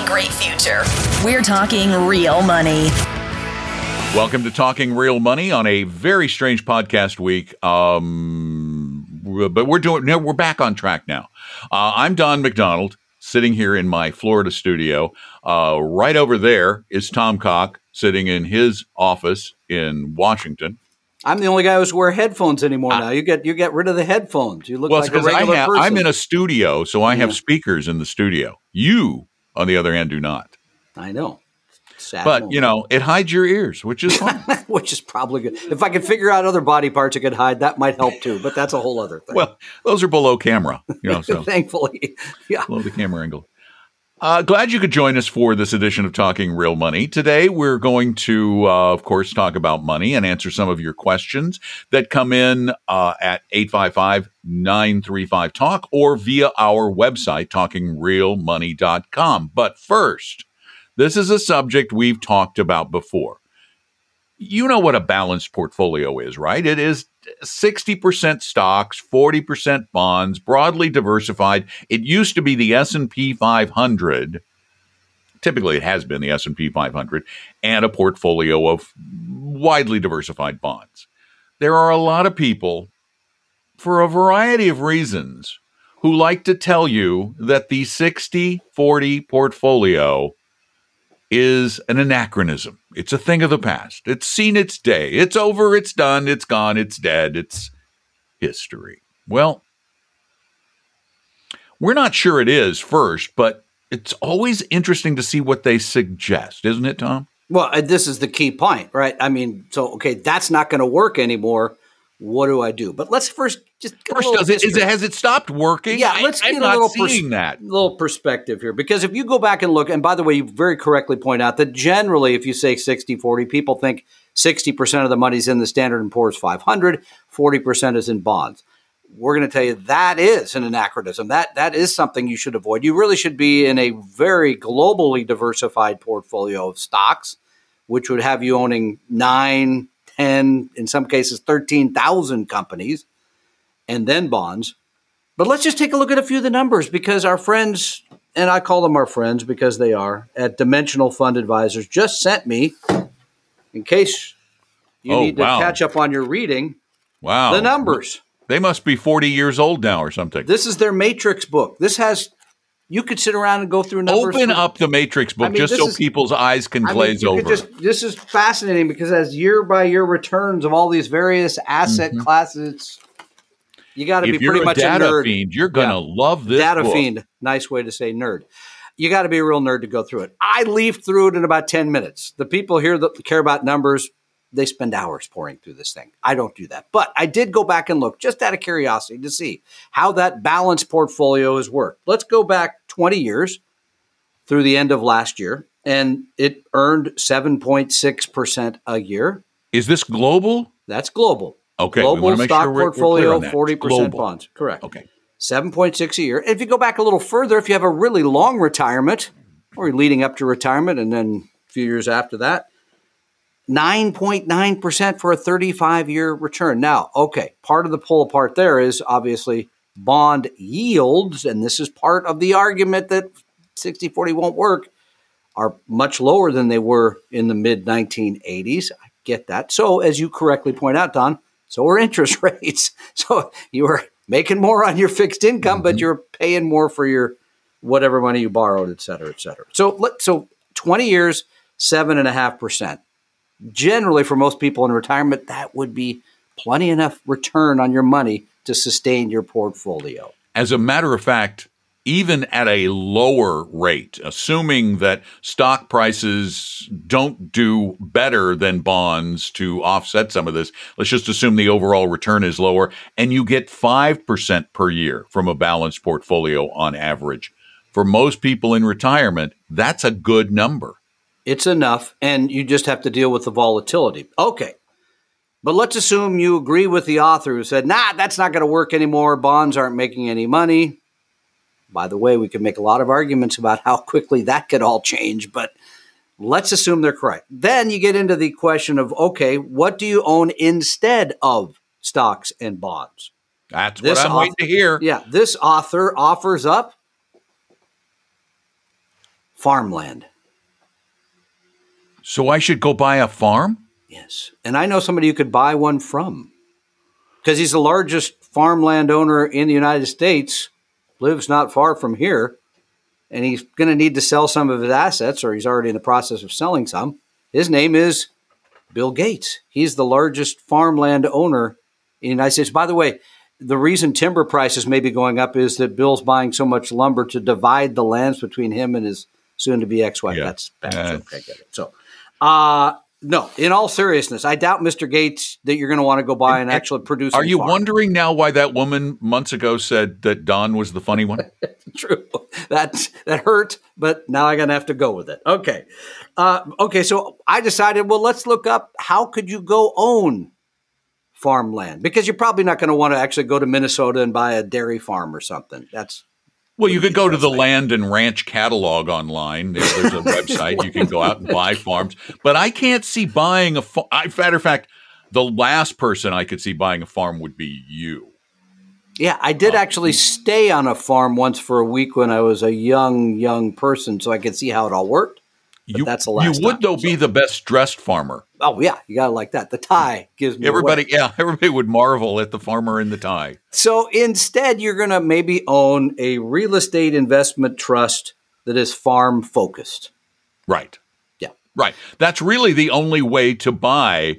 Really great future. We're talking real money. Welcome to Talking Real Money on a very strange podcast week. Um, but we're doing. No, we're back on track now. Uh, I'm Don McDonald, sitting here in my Florida studio. Uh, right over there is Tom Cock, sitting in his office in Washington. I'm the only guy who's wear headphones anymore now. You get you get rid of the headphones. You look well, like a because I have, person. I'm in a studio, so I have speakers in the studio. You, on the other hand, do not. I know. Sad But moment. you know, it hides your ears, which is which is probably good. If I could figure out other body parts I could hide, that might help too. But that's a whole other thing. well, those are below camera, you know. So thankfully, yeah. below the camera angle. Uh, glad you could join us for this edition of Talking Real Money. Today, we're going to, uh, of course, talk about money and answer some of your questions that come in uh, at 855 935 Talk or via our website, talkingrealmoney.com. But first, this is a subject we've talked about before. You know what a balanced portfolio is, right? It is 60% stocks, 40% bonds, broadly diversified. It used to be the S&P 500. Typically it has been the S&P 500 and a portfolio of widely diversified bonds. There are a lot of people for a variety of reasons who like to tell you that the 60/40 portfolio is an anachronism. It's a thing of the past. It's seen its day. It's over. It's done. It's gone. It's dead. It's history. Well, we're not sure it is first, but it's always interesting to see what they suggest, isn't it, Tom? Well, uh, this is the key point, right? I mean, so okay, that's not going to work anymore. What do I do? But let's first just First, does it, is it has it stopped working? Yeah, I- let's I'm get a little pers- that. little perspective here because if you go back and look and by the way you very correctly point out that generally if you say 60-40 people think 60% of the money's in the Standard & Poor's 500 40% is in bonds we're going to tell you that is an anachronism that that is something you should avoid you really should be in a very globally diversified portfolio of stocks which would have you owning 9 10 in some cases 13,000 companies and then bonds but let's just take a look at a few of the numbers because our friends, and I call them our friends because they are, at Dimensional Fund Advisors just sent me, in case you Oh, need to wow. catch up on your reading, Wow. the numbers. They must be 40 years old now or something. This is their matrix book. This has, you could sit around and go through numbers. Open up the Matrix book I mean, just so is- people's eyes can I mean, glaze over. just- this is fascinating because as year by year returns of all these various asset classes, you got to be Mm-hmm. pretty a much data a nerd. fiend, you're going to Yeah. love this data book. fiend. Nice way to say nerd. You got to be a real nerd to go through it. I leafed through it in about 10 minutes. The people here that care about numbers, they spend hours poring through this thing. I don't do that. But I did go back and look just out of curiosity to see how that balanced portfolio has worked. Let's go back 20 years through the end of last year, and it earned 7.6% a year. Is this global? That's global. Okay, Global stock sure we're- we're portfolio, 40% Global. bonds. Correct. Okay. 7.6 a year. If you go back a little further, if you have a really long retirement or leading up to retirement and then a few years after that, 9.9% for a 35 year return. Now, okay, part of the pull apart there is obviously bond yields, and this is part of the argument that 60 40 won't work, are much lower than they were in the mid 1980s. I get that. So, as you correctly point out, Don, so are interest rates. So, you are making more on your fixed income, mm-hmm. but you're paying more for your whatever money you borrowed, et cetera, et cetera. So, so 20 years, 7.5%. Generally, for most people in retirement, that would be plenty enough return on your money to sustain your portfolio. As a matter of fact, even at a lower rate, assuming that stock prices don't do better than bonds to offset some of this, let's just assume the overall return is lower and you get 5% per year from a balanced portfolio on average. For most people in retirement, that's a good number. It's enough, and you just have to deal with the volatility. Okay. But let's assume you agree with the author who said, nah, that's not going to work anymore. Bonds aren't making any money. By the way, we could make a lot of arguments about how quickly that could all change, but let's assume they're correct. Then you get into the question of okay, what do you own instead of stocks and bonds? That's this what I'm author, waiting to hear. Yeah, this author offers up farmland. So I should go buy a farm? Yes. And I know somebody you could buy one from because he's the largest farmland owner in the United States lives not far from here, and he's going to need to sell some of his assets, or he's already in the process of selling some. His name is Bill Gates. He's the largest farmland owner in the United States. By the way, the reason timber prices may be going up is that Bill's buying so much lumber to divide the lands between him and his soon-to-be ex-wife. Yeah. That's bad uh, joke. I get it. So, uh, no, in all seriousness, I doubt Mr. Gates that you're going to want to go buy and, actually produce. Are you farm. wondering now why that woman months ago said that Don was the funny one? True, that that hurt, but now I'm going to have to go with it. Okay, uh, okay. So I decided, well, let's look up how could you go own farmland because you're probably not going to want to actually go to Minnesota and buy a dairy farm or something. That's well, you could go to the land and ranch catalog online. There's, there's a website you can go out and buy farms. But I can't see buying a farm. Matter of fact, the last person I could see buying a farm would be you. Yeah, I did uh, actually stay on a farm once for a week when I was a young, young person, so I could see how it all worked you, that's the last. You would time, though so. be the best dressed farmer. Oh yeah, you gotta like that. The tie gives me everybody. Away. Yeah, everybody would marvel at the farmer in the tie. So instead, you're gonna maybe own a real estate investment trust that is farm focused. Right. Yeah. Right. That's really the only way to buy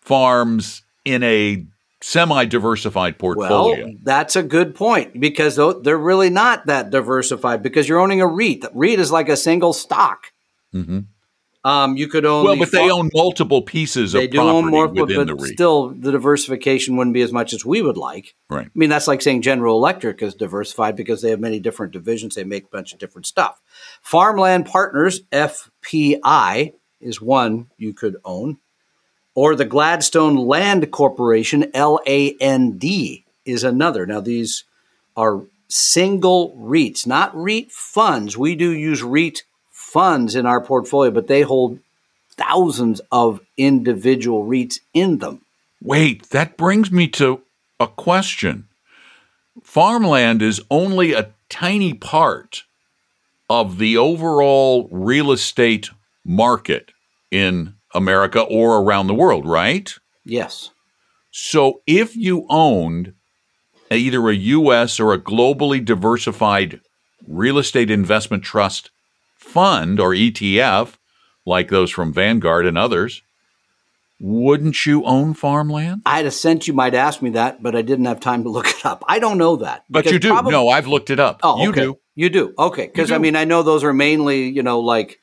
farms in a semi-diversified portfolio. Well, that's a good point because they're really not that diversified because you're owning a REIT. REIT is like a single stock. Mm-hmm. Um, you could own well, but they own multiple pieces they of do property own more, within but, the Still, the diversification wouldn't be as much as we would like. Right. I mean, that's like saying General Electric is diversified because they have many different divisions. They make a bunch of different stuff. Farmland Partners (FPI) is one you could own, or the Gladstone Land Corporation (LAND) is another. Now these are single REITs, not REIT funds. We do use REIT funds in our portfolio, but they hold thousands of individual REITs in them. Wait, that brings me to a question. Farmland is only a tiny part of the overall real estate market in America or around the world, right? Yes. So if you owned either a U.S. or a globally diversified real estate investment trust fund or ETF, like those from Vanguard and others, wouldn't you own farmland? I had a sense you might ask me that, but I didn't have time to look it up. I don't know that. But you do. Probably, no, I've looked it up. Oh, you okay. do. You do. Okay. Because, I mean, I know those are mainly, you know, like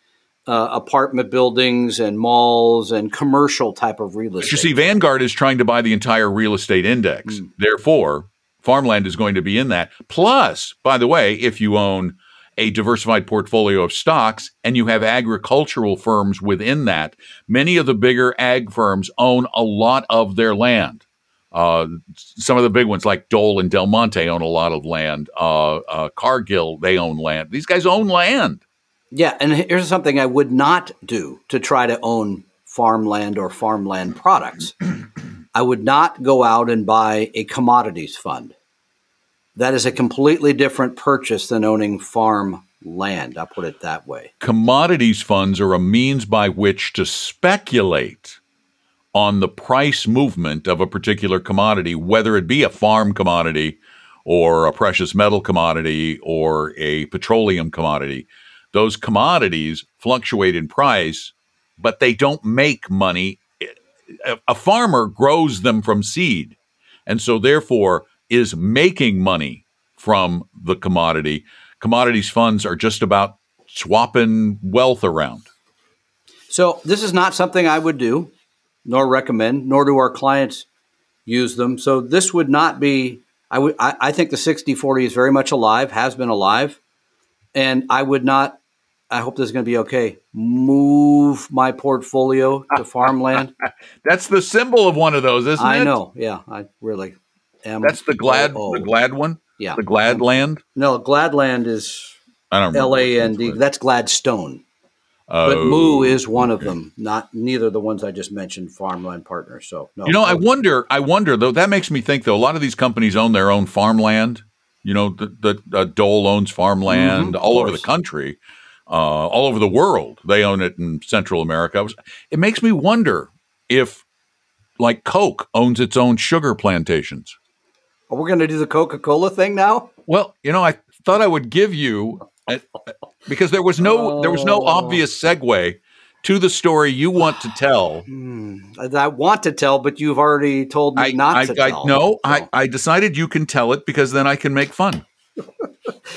uh, apartment buildings and malls and commercial type of real estate. But you see, Vanguard is trying to buy the entire real estate index. Mm. Therefore, farmland is going to be in that. Plus, by the way, if you own – a diversified portfolio of stocks and you have agricultural firms within that. Many of the bigger ag firms own a lot of their land. Uh, some of the big ones like Dole and Del Monte own a lot of land. Uh, uh, Cargill, they own land. These guys own land. Yeah, and here's something I would not do to try to own farmland or farmland products. I would not go out and buy a commodities fund. That is a completely different purchase than owning farm land. I'll put it that way. Commodities funds are a means by which to speculate on the price movement of a particular commodity, whether it be a farm commodity or a precious metal commodity or a petroleum commodity. Those commodities fluctuate in price, but they don't make money. A farmer grows them from seed. And so, therefore, is making money from the commodity. commodities funds are just about swapping wealth around. So this is not something I would do, nor recommend, nor do our clients use them. So this would not be. I would. I, I think the 60-40 is very much alive, has been alive, and I would not. I hope this is going to be okay. Move my portfolio to farmland. That's the symbol of one of those, isn't I it? I know. Yeah, I really am. That's the glad, the glad one. Yeah. the glad land. No, Gladland is I don't. L A N D. That's Gladstone. But Oh. Moo is one of them. Not neither of the ones I just mentioned. Farmland partners. So no. You know, I wonder. I wonder though. That makes me think though. A lot of these companies own their own farmland. You know, the, the uh, Dole owns farmland Mhm, all over the country, uh, all over the world. They own it in Central America. It makes me wonder if, like Coke, owns its own sugar plantations. Are we going to do the Coca Cola thing now? Well, you know, I thought I would give you a, because there was no there was no Oh. obvious segue to the story you want to tell. I want to tell, but you've already told me I, not I, to I, tell. no, I, So- I decided you can tell it because then I can make fun.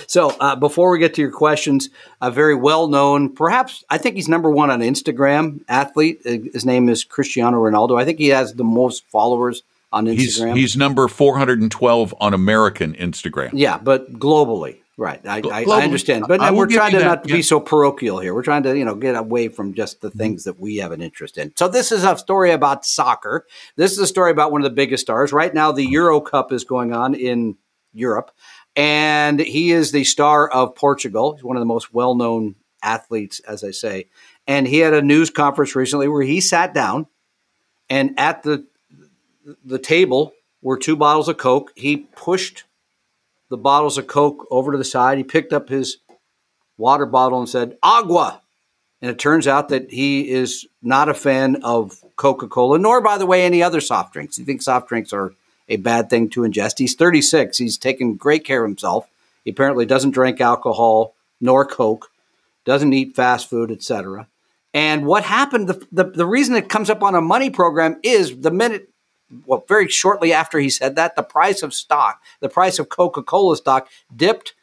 So uh, before we get to your questions, a very well known, perhaps I think he's number one on Instagram athlete. Uh, His name is Cristiano Ronaldo. I think he has the most followers on He's Instagram. he's number 412 on American Instagram. yeah, but globally, right? I, globally, I understand, but I we're trying to that, not yeah. be so parochial here. We're trying to you know get away from just the things that we have an interest in. So this is a story about soccer. This is a story about one of the biggest stars right now. The mm-hmm. Euro Cup is going on in Europe, and he is the star of Portugal. He's one of the most well known athletes, as I say. And he had a news conference recently where he sat down, and at the the table were two bottles of Coke. He pushed the bottles of Coke over to the side. He picked up his water bottle and said, Agua. And it turns out that he is not a fan of Coca Cola, nor, by the way, any other soft drinks. He thinks soft drinks are a bad thing to ingest. He's 36. He's taken great care of himself. He apparently doesn't drink alcohol nor Coke, doesn't eat fast food, etc. And what happened, the, the, the reason it comes up on a money program is the minute well, very shortly after he said that, the price of stock, the price of Coca Cola stock dipped.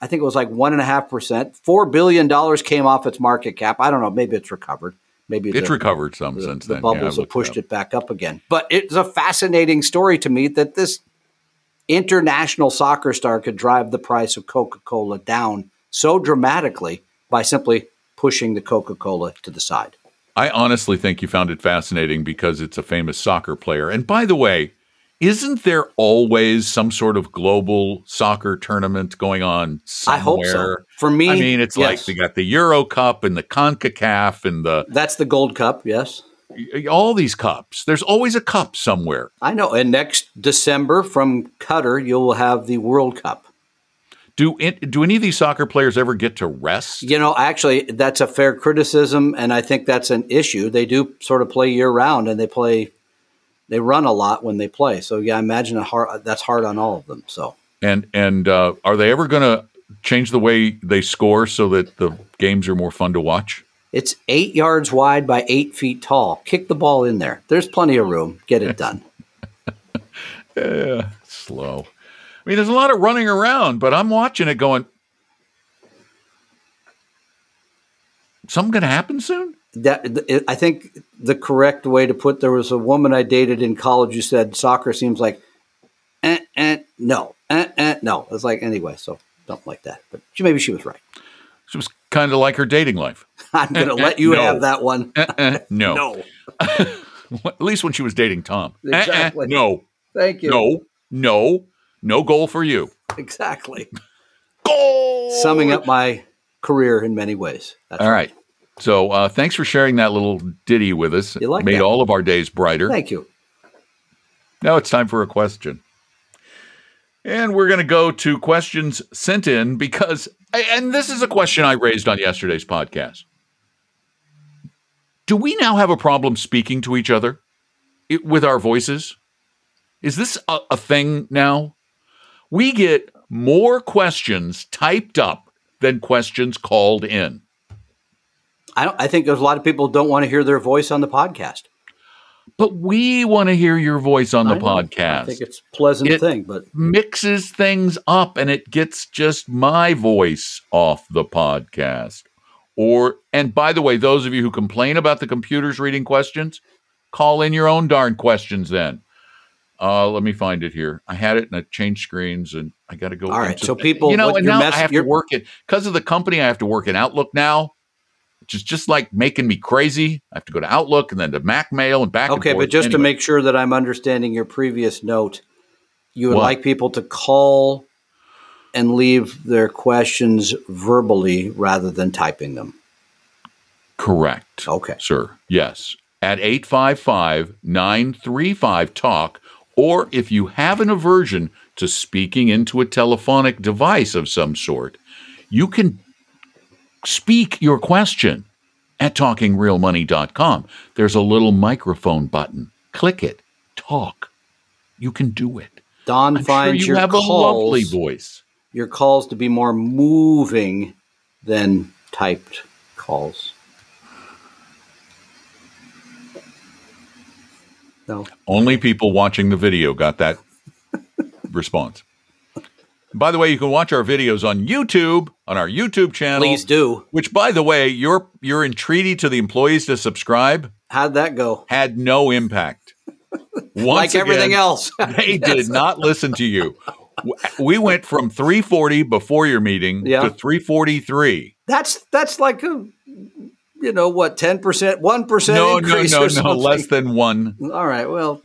I think it was like one and a half percent. Four billion dollars came off its market cap. I don't know. Maybe it's recovered. Maybe It's the- recovered some the, since the then. Yeah, bubbles have pushed it back up again. But it's a fascinating story to me that this international soccer star could drive the price of Coca Cola down so dramatically by simply pushing the Coca Cola to the side. I honestly think you found it fascinating because it's a famous soccer player. And by the way, isn't there always some sort of global soccer tournament going on somewhere? I hope so. For me, I mean, it's like yes. they got the Euro Cup and the CONCACAF and the That's the Gold Cup, yes. all these cups. There's always a cup somewhere. I know. And next December from Qatar, you'll have the World Cup. Do it, do any of these soccer players ever get to rest? You know, actually, that's a fair criticism, and I think that's an issue. They do sort of play year round, and they play, they run a lot when they play. So yeah, I imagine a hard, that's hard on all of them. So And and uh, are they ever going to change the way they score so that the games are more fun to watch? it's eight yards wide by eight feet tall. Kick the ball in there. There's plenty of room. Get it done. yeah, Slow. I mean, there's a lot of running around, but I'm watching it going. Something going to happen soon? that I think the correct way to put there was a woman I dated in college who said soccer seems like eh, eh, no eh, eh, no it's like anyway so something like that but she, maybe she was right She was kind of like her dating life. I'm gonna Eh, eh, let you no. have that one Eh, no. no At least when she was dating Tom. Eh, eh, Exactly. no. thank you No. No. No goal for you. exactly Goal. summing up my career in many ways That's All right. So uh, thanks for sharing that little ditty with us. You like Made that? all of our days brighter. thank you Now it's time for a question. And we're going to go to questions sent in because, and this is a question I raised on yesterday's podcast. Do we now have a problem speaking to each other with our voices? Is this a, a thing now? We get more questions typed up than questions called in. I don't I think there's a lot of people don't want to hear their voice on the podcast but we want to hear your voice on the I podcast. I think it's a pleasant It- thing, but mixes things up and it gets just my voice off the podcast. Or, and by the way, those of you who complain about the computers reading questions, call in your own darn questions then. Uh, let me find it here. I had it and I changed screens and I got to go. All right, so people- you know, what and now mess- I have to work it because of the company. I have to work in Outlook now, which is just like making me crazy. I have to go to Outlook and then to Mac Mail and back. and okay. forth. But just to make sure that I'm understanding your previous note, you would What? like people to call and leave their questions verbally rather than typing them. correct. Okay. sir. Yes. At 855 935 TALK, or if you have an aversion to speaking into a telephonic device of some sort, you can speak your question at talkingrealmoney.com. There's a little microphone button. Click it. Talk. You can do it. Don I'm sure finds you your have a lovely voice. your calls to be more moving than typed calls. No. Only people watching the video got that response. By the way, you can watch our videos on YouTube on our YouTube channel. Please do. Which, by the way, your your entreaty to the employees to subscribe How'd that go? had no impact. Once like everything again, else. they did not listen to you. We went from 340 before your meeting Yeah. to 343. That's that's like a you know what, ten percent, one percent No, no, increase no, or no, less than one. All right, well,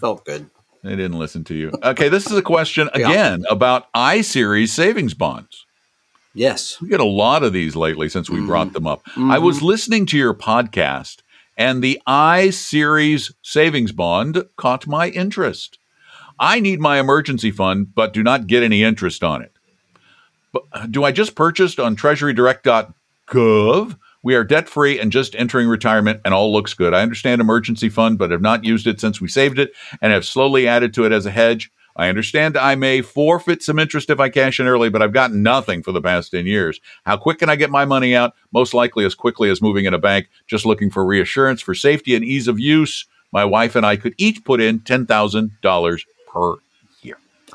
felt good. They didn't listen to you. Okay, this is a question Yeah. again about I series savings bonds. Yes. We get a lot of these lately since we brought them up. Mm-hmm. I was listening to your podcast, and the I series savings bond caught my interest. I need my emergency fund, but do not get any interest on it. But uh, do I just purchased on treasurydirect.gov? We are debt free and just entering retirement, and all looks good. I understand emergency fund, but have not used it since we saved it and have slowly added to it as a hedge. I understand I may forfeit some interest if I cash in early, but I've gotten nothing for the past 10 years. How quick can I get my money out? Most likely as quickly as moving in a bank, just looking for reassurance for safety and ease of use. My wife and I could each put in $10,000 per.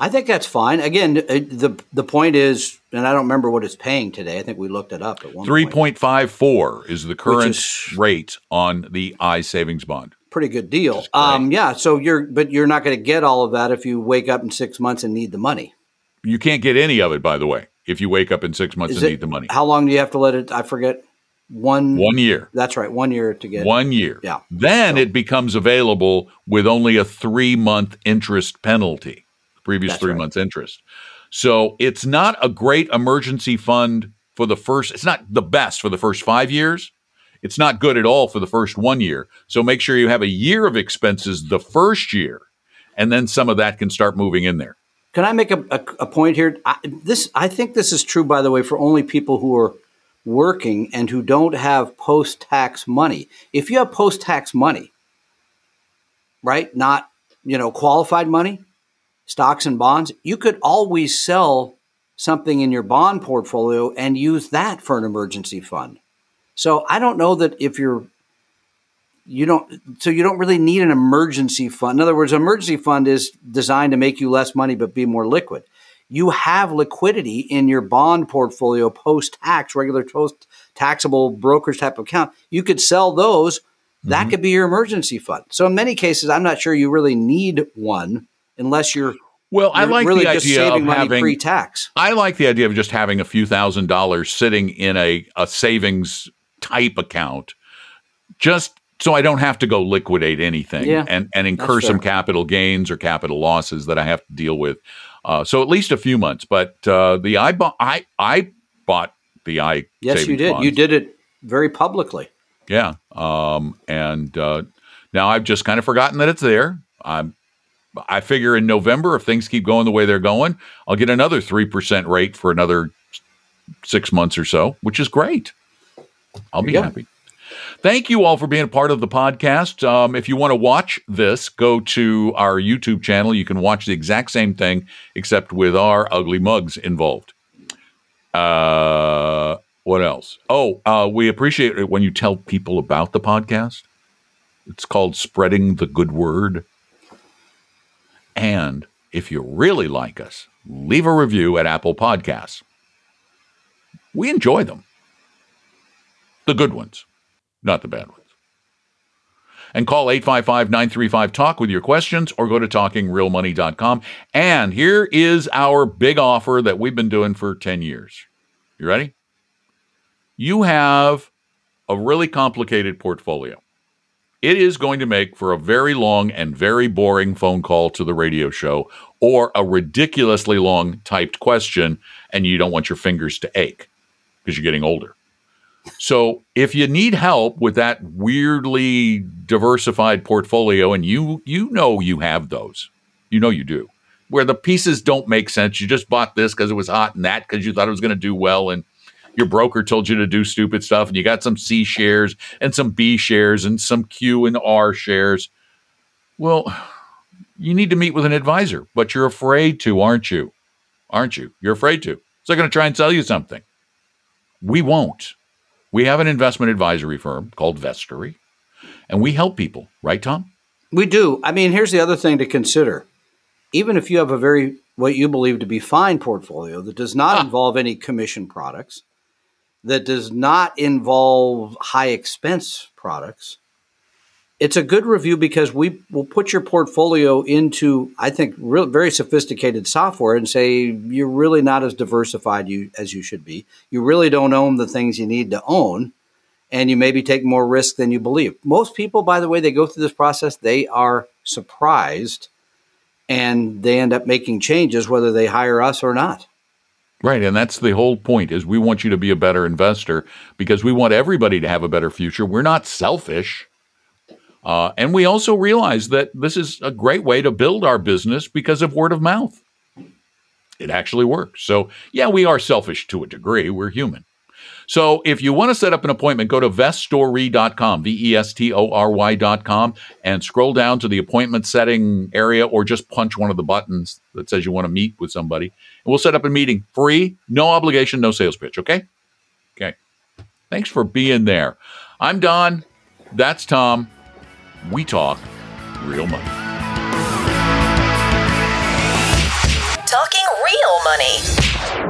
I think that's fine. Again, uh, the the point is, and I don't remember what it's paying today. I think we looked it up at one 3.54 is the current is- rate on the I savings bond. Pretty good deal. Um, yeah. So you're, but you're not going to get all of that if you wake up in six months and need the money. You can't get any of it, by the way, if you wake up in six months Is and it- need the money. How long do you have to let it? I forget. One. One year. That's right. One year to get. One year. Yeah. Then it becomes available with only a three month interest penalty, previous That's three right. months interest. So it's not a great emergency fund for the first, it's not the best for the first five years. It's not good at all for the first one year. So make sure you have a year of expenses the first year, and then some of that can start moving in there. Can I make a, a, a point here? I, this I think this is true, by the way, for only people who are working and who don't have post tax money. If you have post tax money, right, not you know qualified money, stocks and bonds, you could always sell something in your bond portfolio and use that for an emergency fund. So I don't know that if you're you don't so you don't really need an emergency fund. In other words, an emergency fund is designed to make you less money but be more liquid. You have liquidity in your bond portfolio post tax, regular post taxable brokerage type of account. You could sell those. That mm-hmm. could be your emergency fund. So in many cases, I'm not sure you really need one unless you're, Well, I like really the idea of having pre-tax. I like the idea of just having a few thousand dollars sitting in a, a savings type account, just so I don't have to go liquidate anything Yeah, and, and incur some capital gains or capital losses that I have to deal with. Uh, so at least a few months. But uh, the I bought I I bought the I Yes, you did. bonds. You did it very publicly. Yeah. Um, and uh, now I've just kind of forgotten that it's there. I'm, I figure in November, if things keep going the way they're going, I'll get another 3% rate for another six months or so, which is great. I'll be go. happy. Thank you all for being a part of the podcast. Um, if you want to watch this, go to our YouTube channel. You can watch the exact same thing, except with our ugly mugs involved. Uh, what else? Oh, uh, we appreciate it when you tell people about the podcast. It's called Spreading the Good Word. And if you really like us, leave a review at Apple Podcasts. We enjoy them. The good ones, not the bad ones. And call 855 935 Talk with your questions or go to talkingrealmoney.com. And here is our big offer that we've been doing for 10 years. You ready? You have a really complicated portfolio. It is going to make for a very long and very boring phone call to the radio show or a ridiculously long typed question, and you don't want your fingers to ache because you're getting older. So if you need help with that weirdly diversified portfolio, and you you know you have those, you know you do, where the pieces don't make sense. You just bought this because it was hot, and that because you thought it was going to do well, and your broker told you to do stupid stuff, and you got some C shares and some B shares and some Q and R shares. Well, you need to meet with an advisor, but you're afraid to, aren't you? Aren't you? You're afraid to. So they're going to try and sell you something. We won't. We have an investment advisory firm called Vestory, and we help people, right, Tom? We do. I mean, here's the other thing to consider. Even if you have a very, what you believe to be fine portfolio that does not ah. involve any commission products, that does not involve high expense products, it's a good review because we will put your portfolio into, I think, very sophisticated software and say you're really not as diversified you, as you should be. You really don't own the things you need to own, and you maybe take more risk than you believe. Most people, by the way, they go through this process, they are surprised and they end up making changes whether they hire us or not. Right, and that's the whole point is we want you to be a better investor because we want everybody to have a better future. We're not selfish uh, and we also realize that this is a great way to build our business because of word of mouth. It actually works. So, yeah, we are selfish to a degree. We're human. So, if you want to set up an appointment, go to vestory.com, V E S T O R Y.com, and scroll down to the appointment setting area or just punch one of the buttons that says you want to meet with somebody. And we'll set up a meeting free, no obligation, no sales pitch. Okay? Okay. Thanks for being there. I'm Don. That's Tom we talk real money. Talking real money.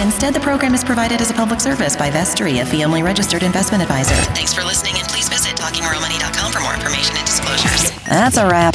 Instead, the program is provided as a public service by Vestory, a fee-only registered investment advisor. Thanks for listening, and please visit TalkingRealMoney.com for more information and disclosures. That's a wrap.